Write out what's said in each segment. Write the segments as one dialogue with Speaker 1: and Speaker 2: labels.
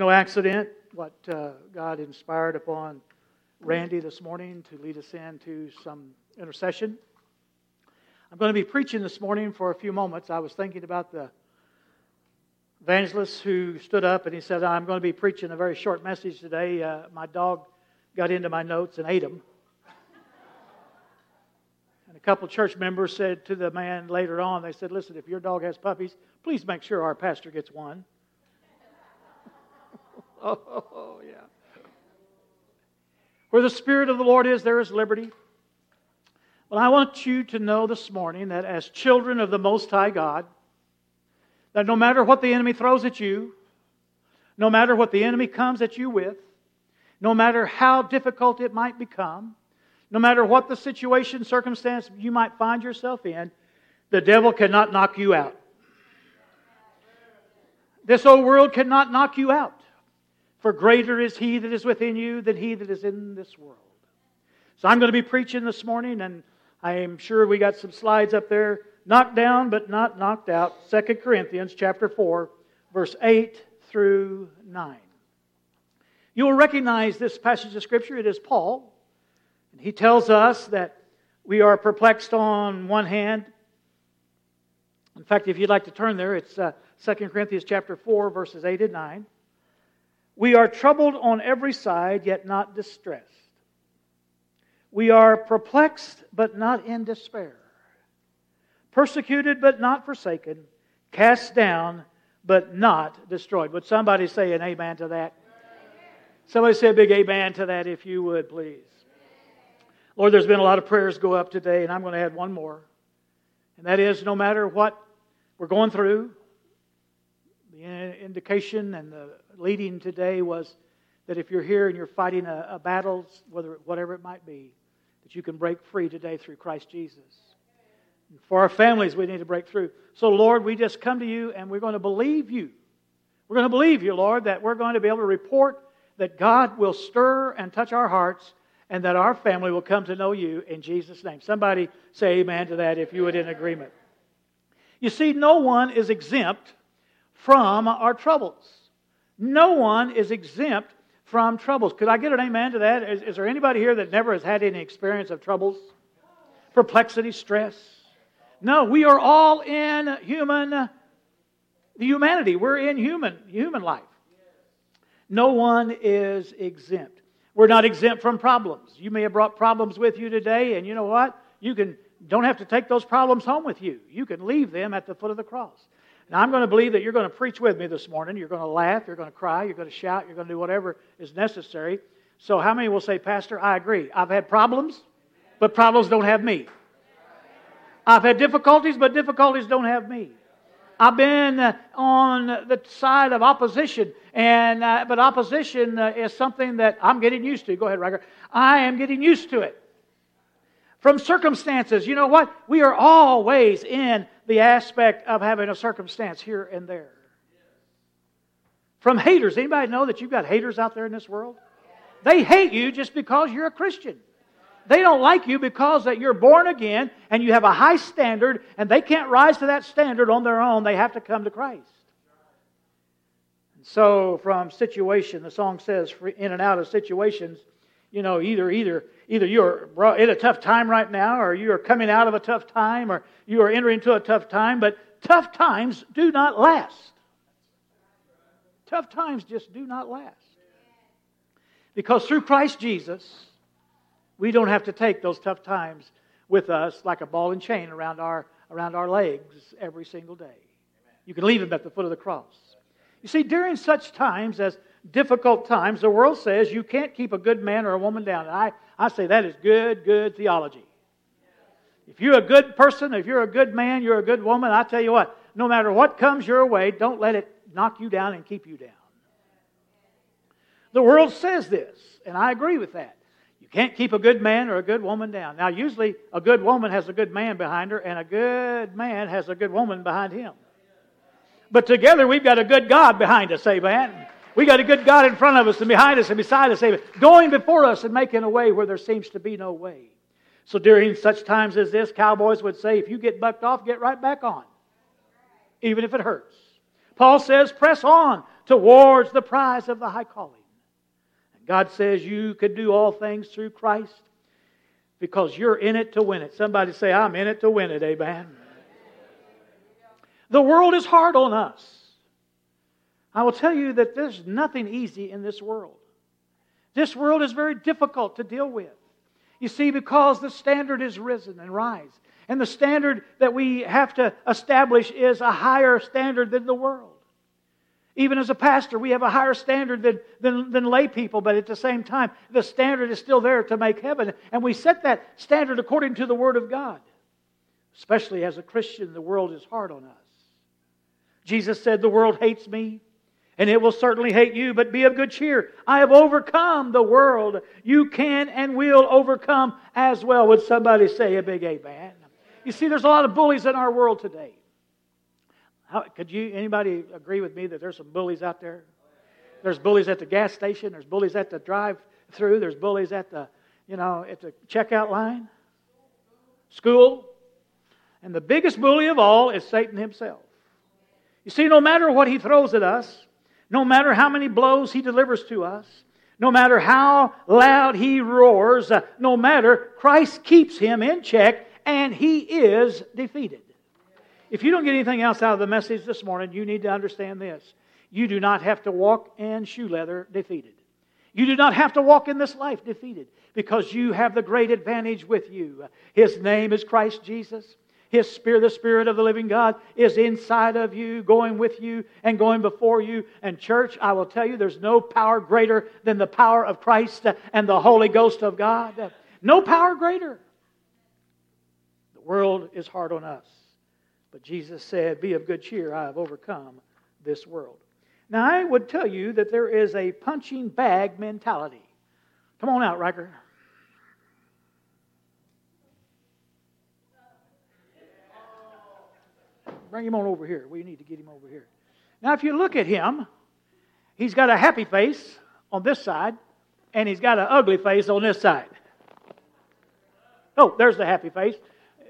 Speaker 1: no accident what uh, God inspired upon Randy this morning to lead us into some intercession. I'm going to be preaching this morning for a few moments. I was thinking about the evangelist who stood up and he said, I'm going to be preaching a very short message today. Uh, my dog got into my notes and ate them. And a couple church members said to the man later on, they said, Listen, if your dog has puppies, please make sure our pastor gets one. Oh, yeah. Where the Spirit of the Lord is, there is liberty. Well, I want you to know this morning that as children of the Most High God, that no matter what the enemy throws at you, no matter what the enemy comes at you with, no matter how difficult it might become, no matter what the situation, circumstance you might find yourself in, the devil cannot knock you out. This old world cannot knock you out. For greater is he that is within you than he that is in this world. So I'm going to be preaching this morning, and I am sure we got some slides up there. Knocked down, but not knocked out. 2 Corinthians chapter 4, verse 8 through 9. You will recognize this passage of Scripture. It is Paul. And he tells us that we are perplexed on one hand. In fact, if you'd like to turn there, it's uh, 2 Corinthians chapter 4, verses 8 and 9. We are troubled on every side, yet not distressed. We are perplexed, but not in despair. Persecuted, but not forsaken. Cast down, but not destroyed. Would somebody say an amen to that? Somebody say a big amen to that, if you would, please. Lord, there's been a lot of prayers go up today, and I'm going to add one more. And that is no matter what we're going through, the uh, indication and the leading today was that if you're here and you're fighting a, a battle, whether whatever it might be, that you can break free today through Christ Jesus. For our families, we need to break through. So, Lord, we just come to you and we're going to believe you. We're going to believe you, Lord, that we're going to be able to report that God will stir and touch our hearts and that our family will come to know you in Jesus' name. Somebody say amen to that if you would in agreement. You see, no one is exempt from our troubles. No one is exempt from troubles. Could I get an amen to that? Is, is, there anybody here that never has had any experience of troubles? Perplexity, stress? No, we are all in human the humanity. We're in human human life. No one is exempt. We're not exempt from problems. You may have brought problems with you today, and you know what? You can don't have to take those problems home with you. You can leave them at the foot of the cross. Now, I'm going to believe that you're going to preach with me this morning. You're going to laugh, you're going to cry, you're going to shout, you're going to do whatever is necessary. So, how many will say, Pastor, I agree? I've had problems, but problems don't have me. I've had difficulties, but difficulties don't have me. I've been uh, on the side of opposition, and uh, but opposition uh, is something that I'm getting used to. Go ahead, Riker. I am getting used to it. From circumstances, you know what? We are always in the aspect of having a circumstance here and there. From haters. Anybody know that you've got haters out there in this world? They hate you just because you're a Christian. They don't like you because that you're born again and you have a high standard and they can't rise to that standard on their own. They have to come to Christ. And so from situation, the song says in and out of situations, you know, either either either you're in a tough time right now, or you are coming out of a tough time, or you are entering into a tough time, but tough times do not last. Tough times just do not last. Because through Christ Jesus, we don't have to take those tough times with us like a ball and chain around our, around our legs every single day. You can leave them at the foot of the cross. You see, during such times as difficult times, the world says you can't keep a good man or a woman down. And I, I say that is good, good theology. If you're a good person, if you're a good man, you're a good woman, I tell you what, no matter what comes your way, don't let it knock you down and keep you down. The world says this, and I agree with that. You can't keep a good man or a good woman down. Now, usually a good woman has a good man behind her, and a good man has a good woman behind him. But together we've got a good God behind us, amen. We got a good God in front of us and behind us and beside us, going before us and making a way where there seems to be no way. So during such times as this, cowboys would say, if you get bucked off, get right back on, even if it hurts. Paul says, press on towards the prize of the high calling. And God says you could do all things through Christ because you're in it to win it. Somebody say, I'm in it to win it, amen. The world is hard on us. I will tell you that there's nothing easy in this world. This world is very difficult to deal with. You see, because the standard is risen and rise. And the standard that we have to establish is a higher standard than the world. Even as a pastor, we have a higher standard than, than, than lay people, but at the same time, the standard is still there to make heaven. And we set that standard according to the Word of God. Especially as a Christian, the world is hard on us. Jesus said, The world hates me, and it will certainly hate you, but be of good cheer. I have overcome the world. You can and will overcome as well. Would somebody say a big amen? You see, there's a lot of bullies in our world today. How, could you, anybody agree with me that there's some bullies out there? There's bullies at the gas station. There's bullies at the drive-through. There's bullies at the, you know, at the checkout line. School. And the biggest bully of all is Satan himself. You see, no matter what he throws at us, no matter how many blows he delivers to us, no matter how loud he roars, uh, no matter, Christ keeps him in check and he is defeated. If you don't get anything else out of the message this morning, you need to understand this. You do not have to walk in shoe leather defeated. You do not have to walk in this life defeated because you have the great advantage with you. His name is Christ Jesus. His Spirit, the Spirit of the living God, is inside of you, going with you, and going before you. And, church, I will tell you, there's no power greater than the power of Christ and the Holy Ghost of God. No power greater. The world is hard on us. But Jesus said, Be of good cheer, I have overcome this world. Now, I would tell you that there is a punching bag mentality. Come on out, Riker. Bring him on over here. We need to get him over here. Now, if you look at him, he's got a happy face on this side, and he's got an ugly face on this side. Oh, there's the happy face,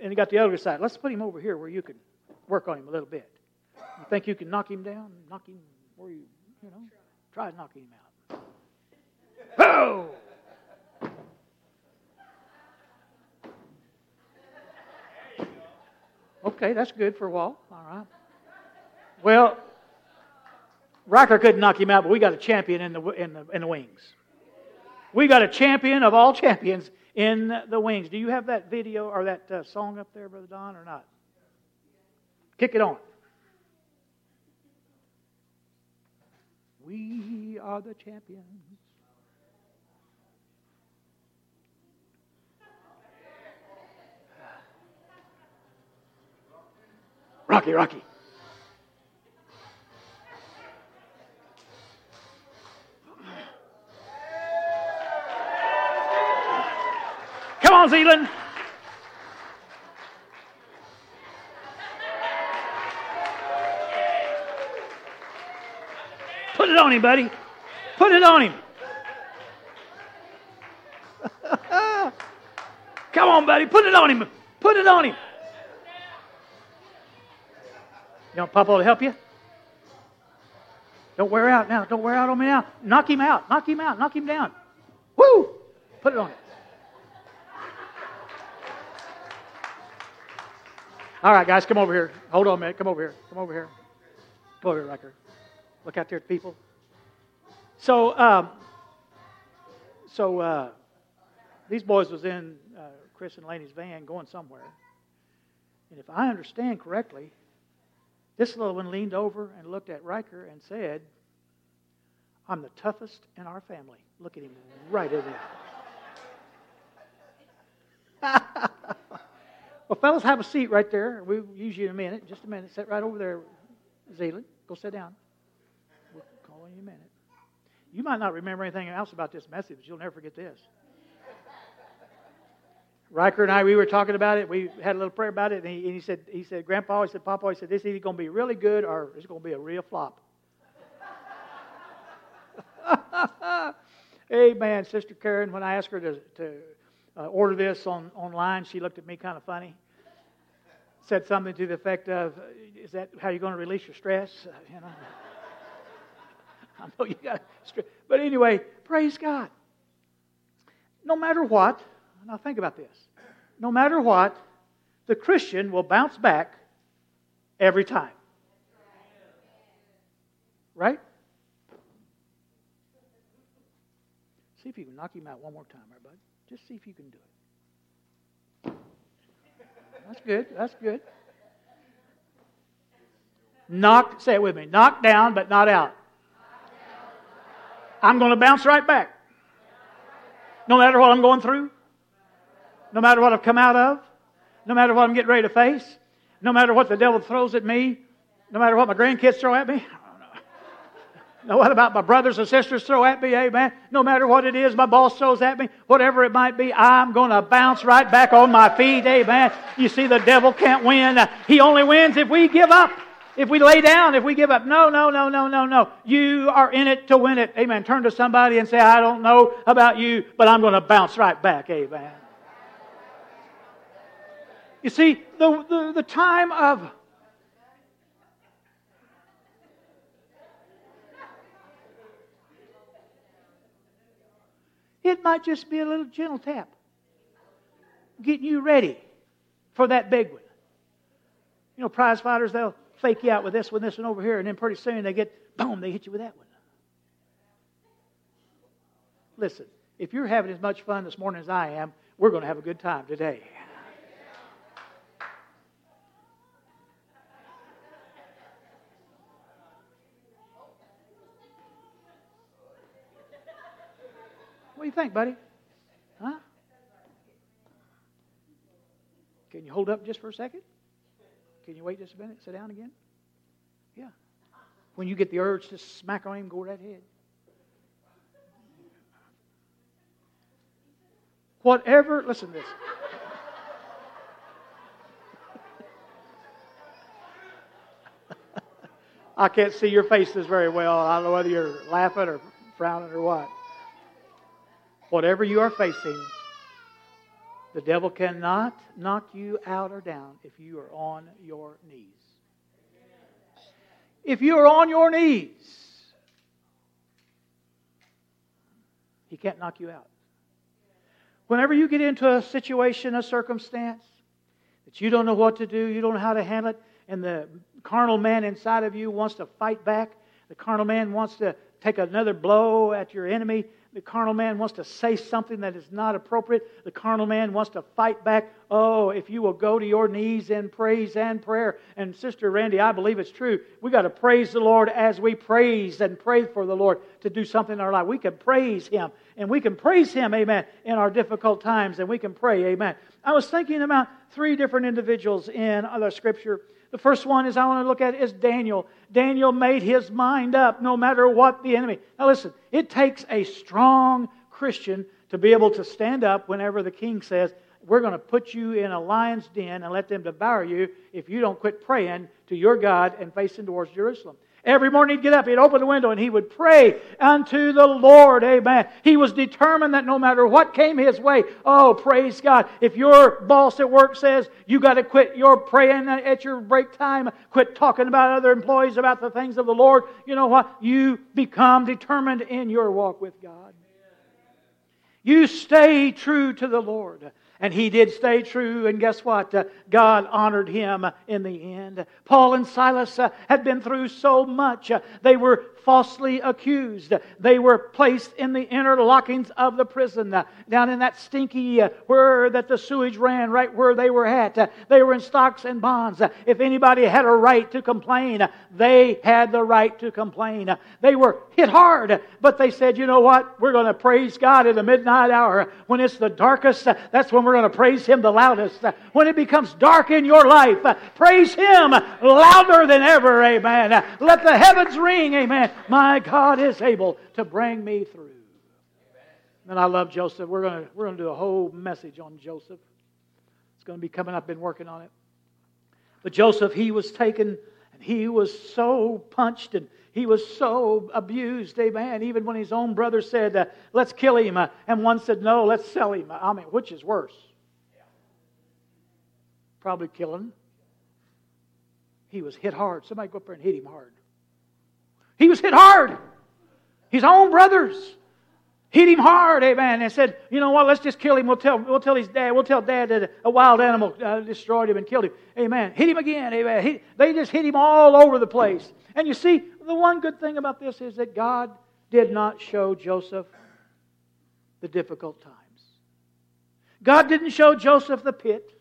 Speaker 1: and he got the ugly side. Let's put him over here where you can work on him a little bit. You think you can knock him down? Knock him where you, you know, try knocking him out. Oh! Okay, that's good for a while. All right. Well, Riker couldn't knock him out, but we got a champion in the, in the, in the wings. We got a champion of all champions in the wings. Do you have that video or that uh, song up there, Brother Don, or not? Kick it on. We are the champions. Rocky, Rocky. Come on, Zealand. Put it on him, buddy. Put it on him. Come on, buddy. Put it on him. Put it on him. You want Papa to help you? Don't wear out now. Don't wear out on me now. Knock him out. Knock him out. Knock him down. Woo! Put it on him. All right, guys, come over here. Hold on a minute. Come over here. Come over here. Come over here, Riker. Look out there at people. So, um, so uh, these boys was in uh, Chris and Laney's van going somewhere. And if I understand correctly, this little one leaned over and looked at Riker and said, I'm the toughest in our family. Look at him right in there. well, fellas, have a seat right there. We'll use you in a minute. Just a minute. Sit right over there, Zealand. Go sit down. We'll call you in a minute. You might not remember anything else about this message, but you'll never forget this. Riker and I, we were talking about it. We had a little prayer about it, and he, and he said, he said, Grandpa, he said, Papa, he said, this is either going to be really good or it's going to be a real flop. Amen. Sister Karen, when I asked her to, to uh, order this on, online, she looked at me kind of funny. Said something to the effect of, "Is that how you're going to release your stress?" Uh, you know. I know you got stress, But anyway, praise God. No matter what, now think about this. No matter what, the Christian will bounce back every time. Right? See if you can knock him out one more time, right, bud? Just see if you can do it. That's good. That's good. Knock, say it with me. Knocked down, but not out. I'm going to bounce right back. No matter what I'm going through, no matter what I've come out of, no matter what I'm getting ready to face, no matter what the devil throws at me, no matter what my grandkids throw at me. Now, what about my brothers and sisters throw at me? Amen. No matter what it is, my boss throws at me, whatever it might be, I'm going to bounce right back on my feet. Amen. You see, the devil can't win. He only wins if we give up. If we lay down, if we give up. No, no, no, no, no, no. You are in it to win it. Amen. Turn to somebody and say, I don't know about you, but I'm going to bounce right back. Amen. You see, the, the, the time of It might just be a little gentle tap, getting you ready for that big one. You know, prize fighters, they'll fake you out with this one, this one over here, and then pretty soon they get, boom, they hit you with that one. Listen, if you're having as much fun this morning as I am, we're going to have a good time today. Think, buddy? Huh? Can you hold up just for a second? Can you wait just a minute? Sit down again? Yeah. When you get the urge to smack on him, go right ahead. Whatever, listen to this. I can't see your faces very well. I don't know whether you're laughing or frowning or what. Whatever you are facing, the devil cannot knock you out or down if you are on your knees. If you are on your knees, he can't knock you out. Whenever you get into a situation, a circumstance that you don't know what to do, you don't know how to handle it, and the carnal man inside of you wants to fight back, the carnal man wants to take another blow at your enemy, the carnal man wants to say something that is not appropriate. The carnal man wants to fight back. Oh, if you will go to your knees in praise and prayer. And Sister Randy, I believe it's true. We got to praise the Lord as we praise and pray for the Lord to do something in our life. We can praise Him. And we can praise Him, amen, in our difficult times. And we can pray, amen. I was thinking about three different individuals in other scripture the first one is I want to look at is Daniel. Daniel made his mind up no matter what the enemy. Now listen, it takes a strong Christian to be able to stand up whenever the king says, We're going to put you in a lion's den and let them devour you if you don't quit praying to your God and facing towards Jerusalem. Every morning he'd get up, he'd open the window, and he would pray unto the Lord. Amen. He was determined that no matter what came his way, oh, praise God. If your boss at work says you got to quit your praying at your break time, quit talking about other employees about the things of the Lord, you know what? You become determined in your walk with God. You stay true to the Lord. And he did stay true, and guess what? Uh, God honored him in the end. Paul and Silas uh, had been through so much. Uh, they were falsely accused. They were placed in the inner lockings of the prison, uh, down in that stinky uh, where that the sewage ran, right where they were at. Uh, they were in stocks and bonds. Uh, if anybody had a right to complain, uh, they had the right to complain. Uh, they were hit hard, but they said, you know what? We're going to praise God at the midnight hour. When it's the darkest, that's when we're going to praise Him the loudest. When it becomes dark in your life, praise Him louder than ever. Amen. Let the heavens ring. Amen. My God is able to bring me through. And I love Joseph. We're going we're to do a whole message on Joseph. It's going to be coming up. I've been working on it. But Joseph, he was taken and he was so punched and he was so abused, amen. Even when his own brother said, uh, let's kill him, uh, and one said, no, let's sell him. I mean, which is worse? Probably killing. He was hit hard. Somebody go up there and hit him hard. He was hit hard. His own brothers hit him hard, amen, and said, you know what, let's just kill him. We'll tell, we'll tell his dad, we'll tell dad that a wild animal uh, destroyed him and killed him. Amen. Hit him again, amen. He, they just hit him all over the place. And you see, the one good thing about this is that God did not show Joseph the difficult times. God didn't show Joseph the pit.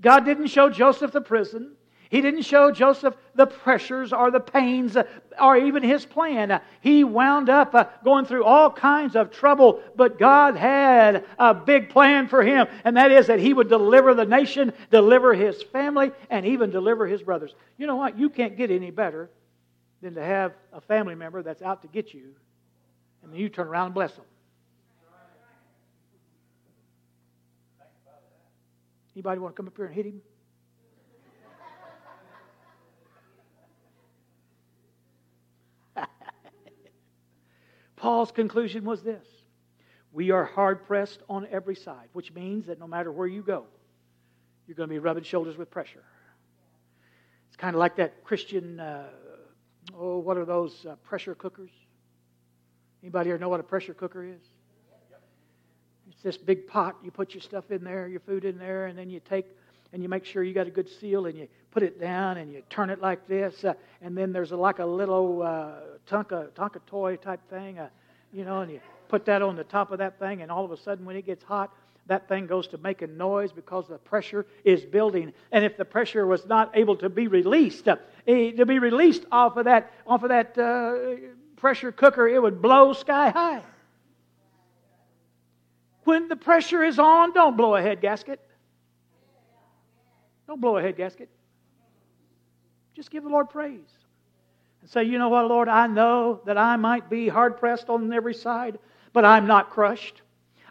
Speaker 1: God didn't show Joseph the prison. He didn't show Joseph the pressures or the pains or even his plan. He wound up uh, going through all kinds of trouble, but God had a big plan for him, and that is that he would deliver the nation, deliver his family, and even deliver his brothers. You know what? You can't get any better than to have a family member that's out to get you, and then you turn around and bless them. Anybody want to come up here and hit him? Paul's conclusion was this We are hard pressed on every side, which means that no matter where you go, you're going to be rubbing shoulders with pressure. It's kind of like that Christian, uh, oh, what are those uh, pressure cookers? Anybody here know what a pressure cooker is? It's this big pot. You put your stuff in there, your food in there, and then you take and you make sure you got a good seal and you put it down and you turn it like this. Uh, and then there's a, like a little uh, Tonka, Tonka toy type thing, uh, you know, and you put that on the top of that thing, and all of a sudden when it gets hot, that thing goes to making noise because the pressure is building. And if the pressure was not able to be released, uh, eh, to be released off of that, off of that uh, pressure cooker, it would blow sky high. When the pressure is on, don't blow a head gasket. Don't blow a head gasket. Just give the Lord praise. And say, you know what, Lord, I know that I might be hard pressed on every side, but I'm not crushed.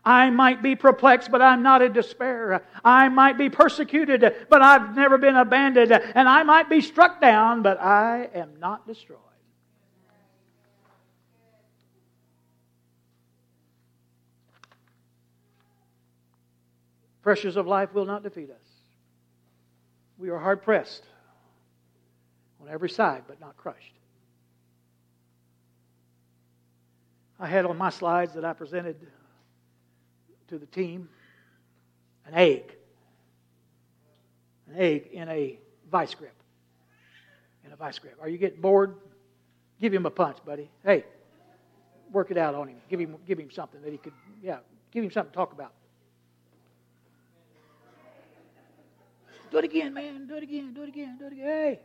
Speaker 1: I might be perplexed, but I'm not in despair. I might be persecuted, but I've never been abandoned. And I might be struck down, but I am not destroyed. Pressures of life will not defeat us. We are hard pressed on every side, but not crushed. I had on my slides that I presented to the team an egg. An egg in a vice grip. In a vice grip. Are you getting bored? Give him a punch, buddy. Hey, work it out on him. Give him, give him something that he could, yeah, give him something to talk about. Do it again, man. Do it again. Do it again. Do it again. Hey.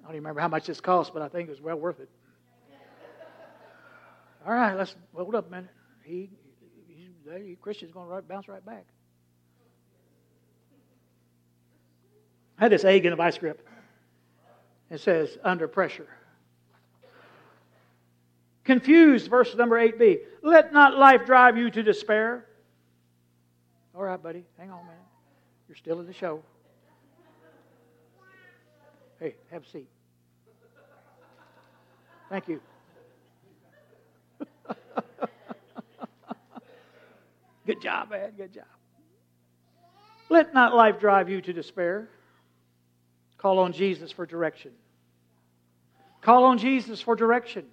Speaker 1: I don't even remember how much this cost, but I think it was well worth it. All right, let's hold up a minute. He Christian's going to bounce right back. I had this egg in vice grip. It says, under pressure. Confused, verse number 8b. Let not life drive you to despair. All right, buddy, hang on a minute. You're still in the show. Hey, have a seat. Thank you. Good job, man. Good job. Let not life drive you to despair. Call on Jesus for direction. Call on Jesus for direction.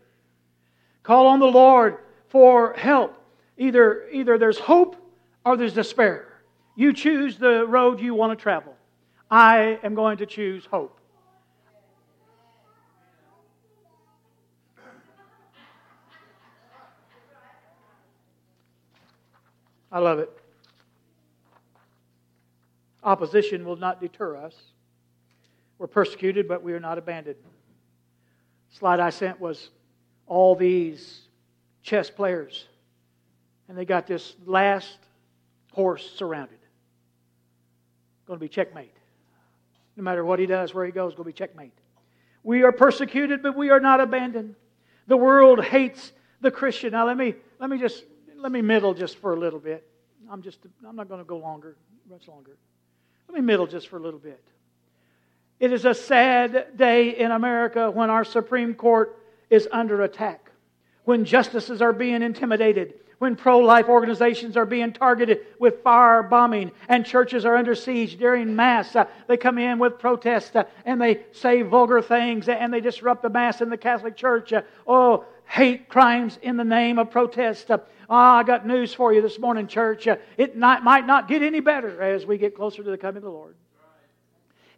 Speaker 1: Call on the Lord for help. Either, either there's hope or there's despair. You choose the road you want to travel. I am going to choose hope. I love it. Opposition will not deter us. We're persecuted, but we are not abandoned. slide I sent was all these chess players, and they got this last horse surrounded. Going to be checkmate. No matter what he does, where he goes, going to be checkmate. We are persecuted, but we are not abandoned. The world hates the Christian. Now let me let me just let me middle just for a little bit. I'm just I'm not going to go longer, much longer. Let me middle just for a little bit. It is a sad day in America when our Supreme Court is under attack, when justices are being intimidated, when pro life organizations are being targeted with fire bombing and churches are under siege during Mass. Uh, they come in with protests uh, and they say vulgar things and they disrupt the Mass in the Catholic Church. Uh, oh, hate crimes in the name of protest. Uh, oh, I got news for you this morning, church. Uh, it not, might not get any better as we get closer to the coming of the Lord.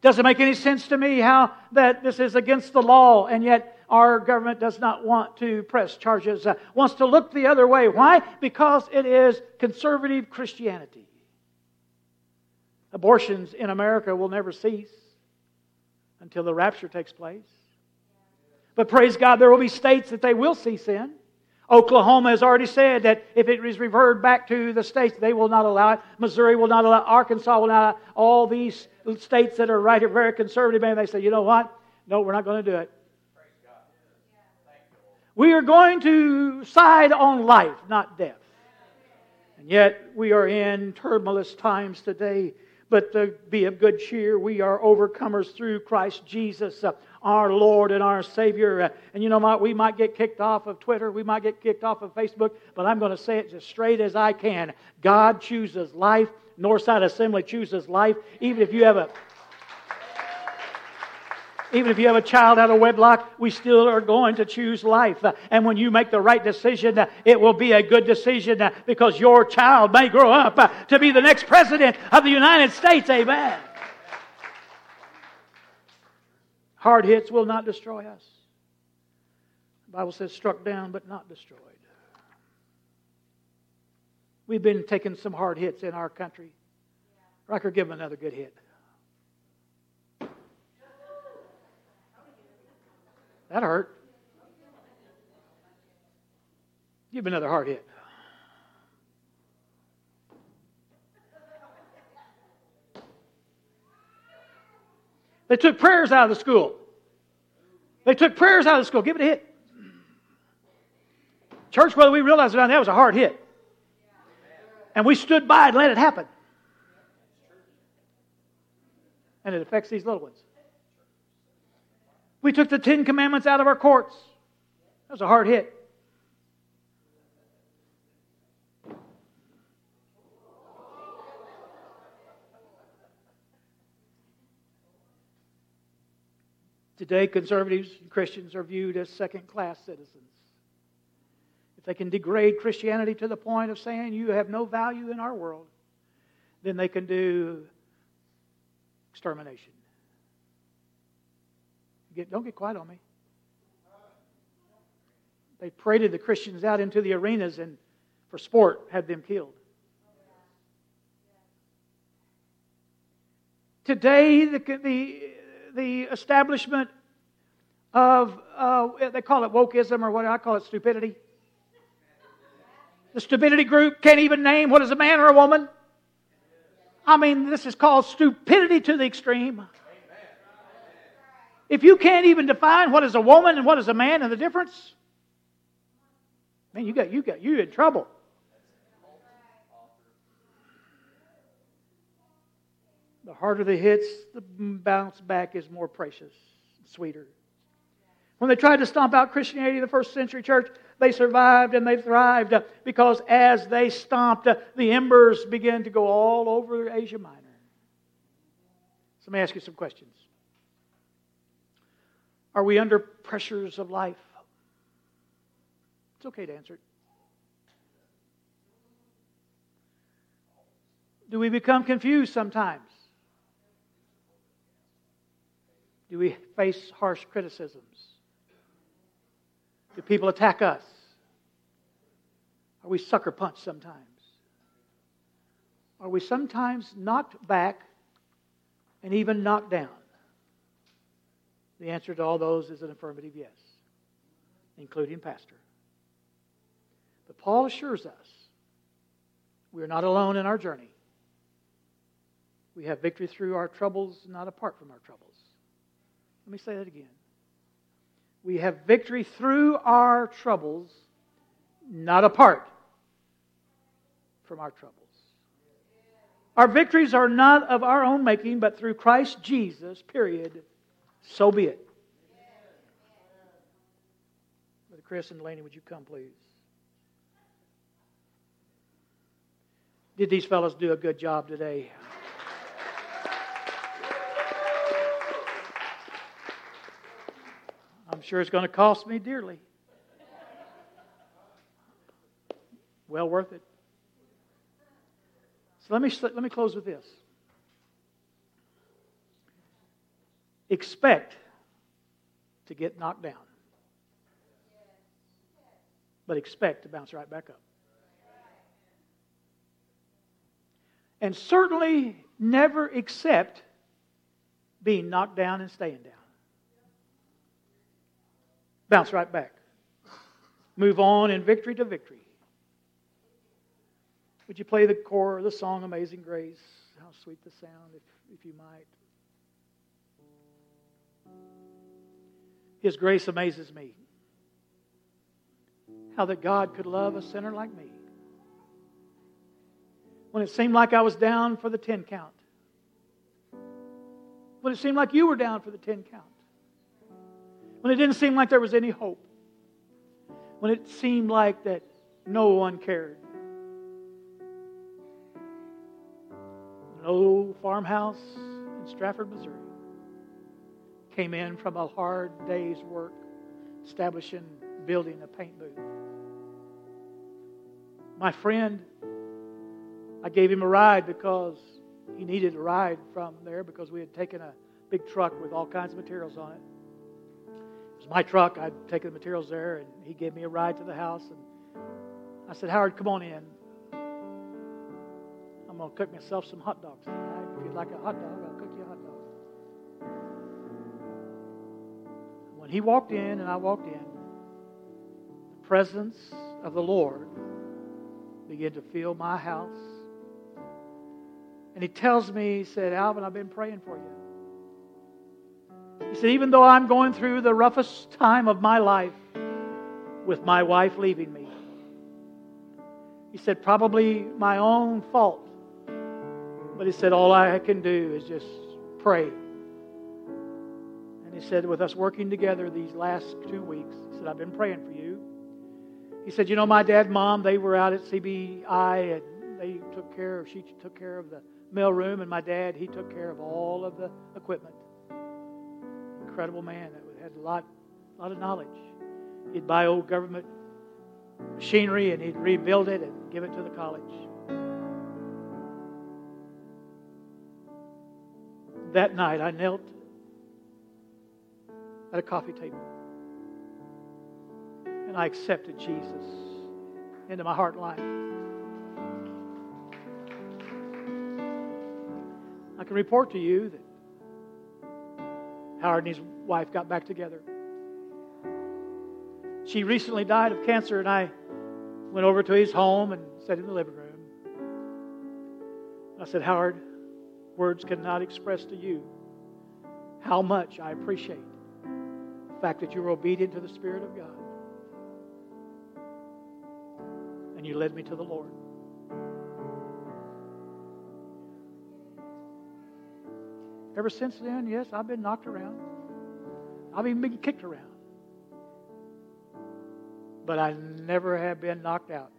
Speaker 1: Doesn't make any sense to me how that this is against the law, and yet our government does not want to press charges, uh, wants to look the other way. Why? Because it is conservative Christianity. Abortions in America will never cease until the rapture takes place. But praise God, there will be states that they will cease in. Oklahoma has already said that if it is reverted back to the states, they will not allow it. Missouri will not allow it. Arkansas will not allow it. All these states that are right here, very conservative, and they say, you know what? No, we're not going to do it. We are going to side on life, not death. And yet, we are in turbulent times today. But to be of good cheer, we are overcomers through Christ Jesus. Our Lord and our Savior. Uh, and you know? We might get kicked off of Twitter, we might get kicked off of Facebook, but I'm going to say it just straight as I can. God chooses life. Northside Assembly chooses life. Even if you have a even if you have a child out of wedlock, we still are going to choose life. Uh, and when you make the right decision, uh, it will be a good decision because your child may grow up to be the next president of the United States. Amen. Hard hits will not destroy us. The Bible says struck down but not destroyed. We've been taking some hard hits in our country. Riker, give him another good hit. That hurt. Give him another hard hit. They took prayers out of the school. They took prayers out of the school. Give it a hit. Church, whether we realize it or not, that was a hard hit. And we stood by and let it happen. And it affects these little ones. We took the Ten Commandments out of our courts. That was a hard hit. Today, conservatives and Christians are viewed as second class citizens. If they can degrade Christianity to the point of saying you have no value in our world, then they can do extermination. Get, don't get quiet on me. They paraded the Christians out into the arenas and, for sport, had them killed. Today, the, the the establishment of, uh, they call it wokeism or what I call it stupidity. The stupidity group can't even name what is a man or a woman. I mean, this is called stupidity to the extreme. If you can't even define what is a woman and what is a man and the difference, man, you got you got you in trouble. The harder the hits, the bounce back is more precious, sweeter. When they tried to stomp out Christianity, in the first century church, they survived and they thrived uh, because as they stomped, uh, the embers began to go all over Asia Minor. So let me ask you some questions. Are we under pressures of life? It's okay to answer it. Do we become confused sometimes? Do we face harsh criticisms? Do people attack us? Are we sucker punched sometimes? Are we sometimes knocked back and even knocked down? The answer to all those is an affirmative yes, including Pastor. But Paul assures us we are not alone in our journey. We have victory through our troubles, not apart from our troubles. Let me say that again. We have victory through our troubles, not apart from our troubles. Our victories are not of our own making, but through Christ Jesus, period. So be it. Brother Chris and Delaney, would you come, please? Did these fellows do a good job today? I'm sure it's going to cost me dearly. Well worth it. So let me, let me close with this. Expect to get knocked down, but expect to bounce right back up. And certainly never accept being knocked down and staying down. Bounce right back. Move on in victory to victory. Would you play the core of the song Amazing Grace? How sweet the sound, if, if you might. His grace amazes me. How that God could love a sinner like me. When it seemed like I was down for the 10 count. When it seemed like you were down for the 10 count. When it didn't seem like there was any hope. When it seemed like that no one cared. An old farmhouse in Strafford, Missouri. Came in from a hard day's work establishing, building a paint booth. My friend, I gave him a ride because he needed a ride from there because we had taken a big truck with all kinds of materials on it. Was my truck. I'd taken the materials there, and he gave me a ride to the house. And I said, Howard, come on in. I'm going to cook myself some hot dogs tonight. If you'd like a hot dog, I'll cook you a hot dog. When he walked in and I walked in, the presence of the Lord began to fill my house. And he tells me, he said, Alvin, I've been praying for you. He said, even though I'm going through the roughest time of my life with my wife leaving me, he said, probably my own fault but he said, All I can do is just pray. And he said, With us working together these last two weeks, he said, I've been praying for you. He said, You know, my dad mom, they were out at CBI and they took care of, she took care of the mail room, and my dad, he took care of all of the equipment. Incredible man that had a lot, a lot of knowledge. He'd buy old government machinery and he'd rebuild it and give it to the college. that night, I knelt at a coffee table and I accepted Jesus into my heart and life. I can report to you that Howard and his wife got back together. She recently died of cancer, and I went over to his home and sat in the living room. I said, Howard, Words cannot express to you how much I appreciate the fact that you were obedient to the Spirit of God. And you led me to the Lord. Ever since then, yes, I've been knocked around. I've even been kicked around. But I never have been knocked out.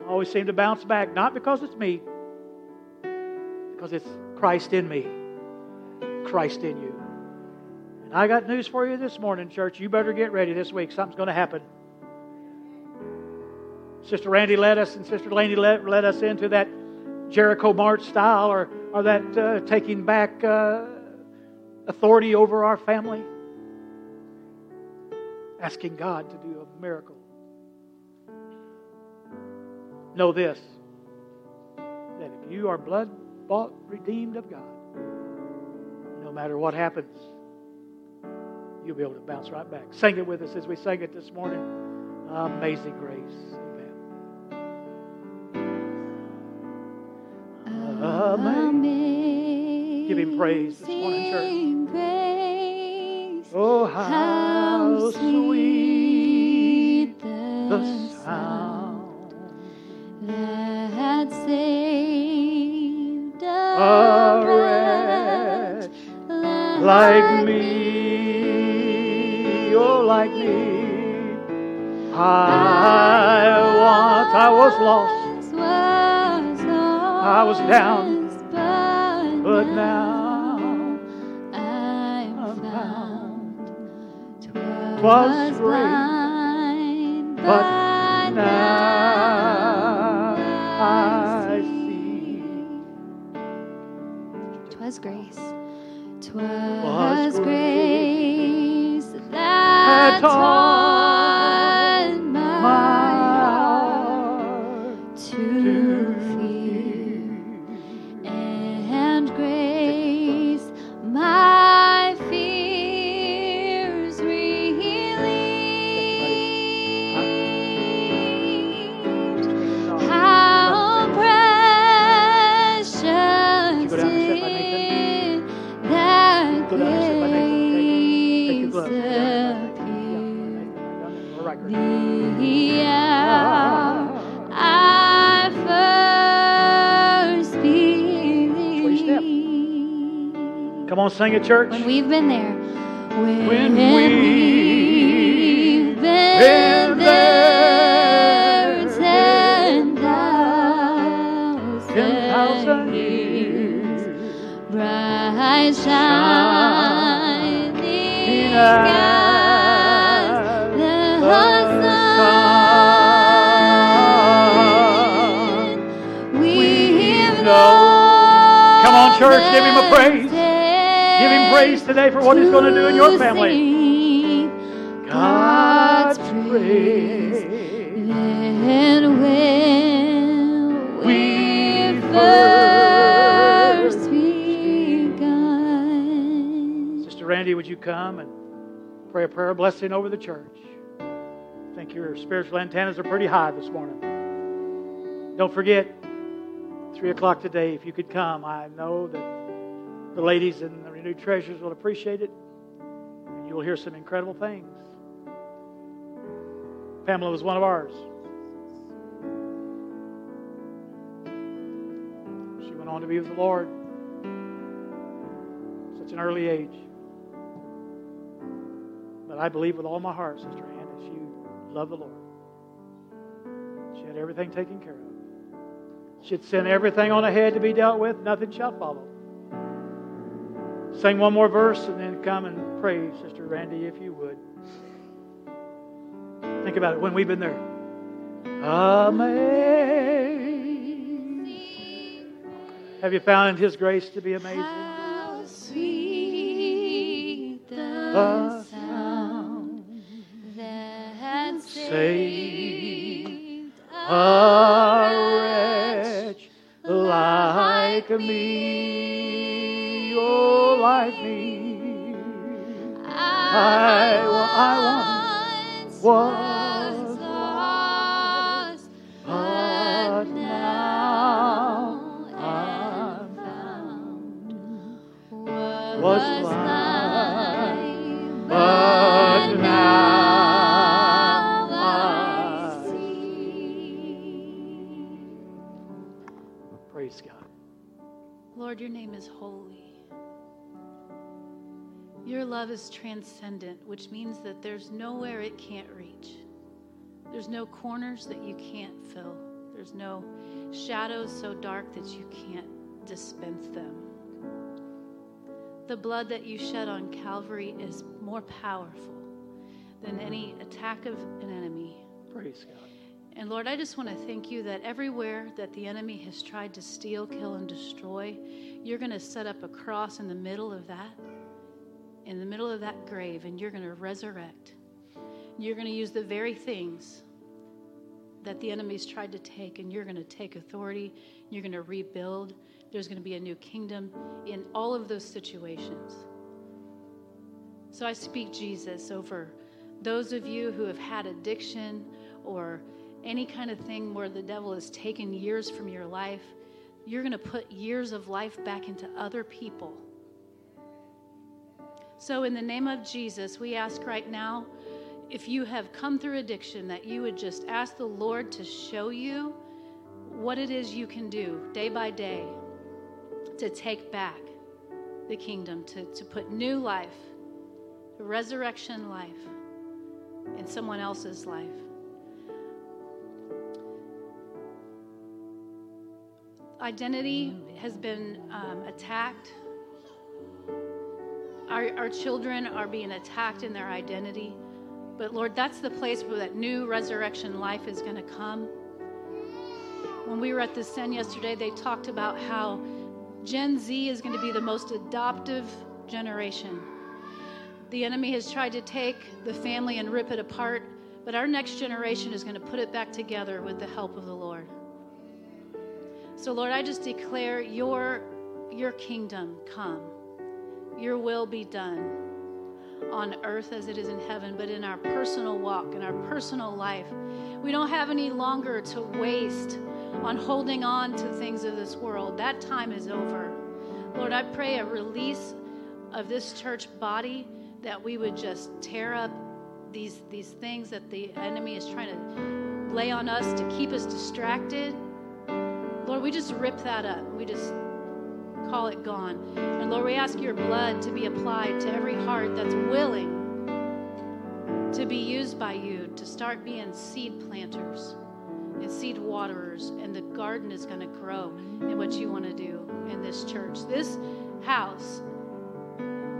Speaker 1: I always seem to bounce back, not because it's me, because it's Christ in me, Christ in you. And I got news for you this morning, church. You better get ready this week. Something's going to happen. Sister Randy led us, and Sister Laney led, led us into that Jericho March style, or, or that uh, taking back uh, authority over our family. Asking God to do a miracle. Know this that if you are blood bought, redeemed of God. No matter what happens, you'll be able to bounce right back. Sing it with us as we sang it this morning. Amazing grace. Give him praise this morning, church. Grace, oh, how, how sweet the sound that saved a wretch like me, oh, like me. I once I was lost, I was down, now
Speaker 2: I'm
Speaker 1: found. 'Twas
Speaker 2: Was
Speaker 1: great,
Speaker 2: blind,
Speaker 1: but now I see.
Speaker 2: Twas grace.
Speaker 1: Was
Speaker 2: Twas
Speaker 1: grace on, sing it, church.
Speaker 2: When we've been there. When,
Speaker 1: When
Speaker 2: we've been
Speaker 1: been
Speaker 2: there
Speaker 1: there
Speaker 2: ten
Speaker 1: ten
Speaker 2: thousand
Speaker 1: thousand
Speaker 2: years,
Speaker 1: years.
Speaker 2: bright shining
Speaker 1: Shining
Speaker 2: as the sun. We've known
Speaker 1: Come on, church, give him a praise. Give him praise today for what he's going to do in your family. God's praise.
Speaker 2: Then when we first begun.
Speaker 1: Sister Randy, would you come and pray a prayer of blessing over the church? I think your spiritual antennas are pretty high this morning. Don't forget, 3 o'clock today, if you could come, I know that the ladies and renewed treasures will appreciate it, and you'll hear some incredible things. Pamela was one of ours. She went on to be with the Lord such an early age. But I believe with all my heart, Sister Ann, that she loved the Lord. She had everything taken care of. She'd send everything on ahead to be dealt with, nothing shall follow. Sing one more verse and then come and pray, Sister Randy, if you would. Think about it when we've been there. Amazing. Have you found His grace to be amazing?
Speaker 2: How sweet the
Speaker 1: The
Speaker 2: sound that
Speaker 1: saved a wretch like me, oh, like me. I wa- I
Speaker 2: once
Speaker 1: was
Speaker 3: love is transcendent, which means that there's nowhere it can't reach. There's no corners that you can't fill. There's no shadows so dark that you can't dispense them. The blood that you shed on Calvary is more powerful than any attack of an enemy.
Speaker 1: Praise God.
Speaker 3: And Lord, I just want to thank you that everywhere that the enemy has tried to steal, kill, and destroy, you're going to set up a cross in the middle of that, in the middle of that grave, and you're going to resurrect. You're going to use the very things that the enemy's tried to take, and you're going to take authority. You're going to rebuild. There's going to be a new kingdom in all of those situations. So I speak Jesus over those of you who have had addiction or any kind of thing where the devil has taken years from your life. You're going to put years of life back into other people. So, in the name of Jesus, we ask right now if you have come through addiction, that you would just ask the Lord to show you what it is you can do day by day to take back the kingdom, to, to put new life, resurrection life in someone else's life. Identity has been um, attacked. Our, our children are being attacked in their identity. But Lord, that's the place where that new resurrection life is going to come. When we were at the Sen yesterday, they talked about how Gen Z is going to be the most adoptive generation. The enemy has tried to take the family and rip it apart, but our next generation is going to put it back together with the help of the Lord. So, Lord, I just declare your, your kingdom come, your will be done on earth as it is in heaven, but in our personal walk, in our personal life. We don't have any longer to waste on holding on to things of this world. That time is over. Lord, I pray a release of this church body that we would just tear up these, these things that the enemy is trying to lay on us to keep us distracted Lord, we just rip that up. We just call it gone. And Lord, we ask your blood to be applied to every heart that's willing to be used by you to start being seed planters and seed waterers, and the garden is going to grow in what you want to do in this church. This house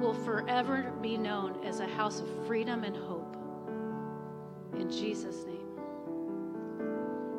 Speaker 3: will forever be known as a house of freedom and hope. In Jesus' name.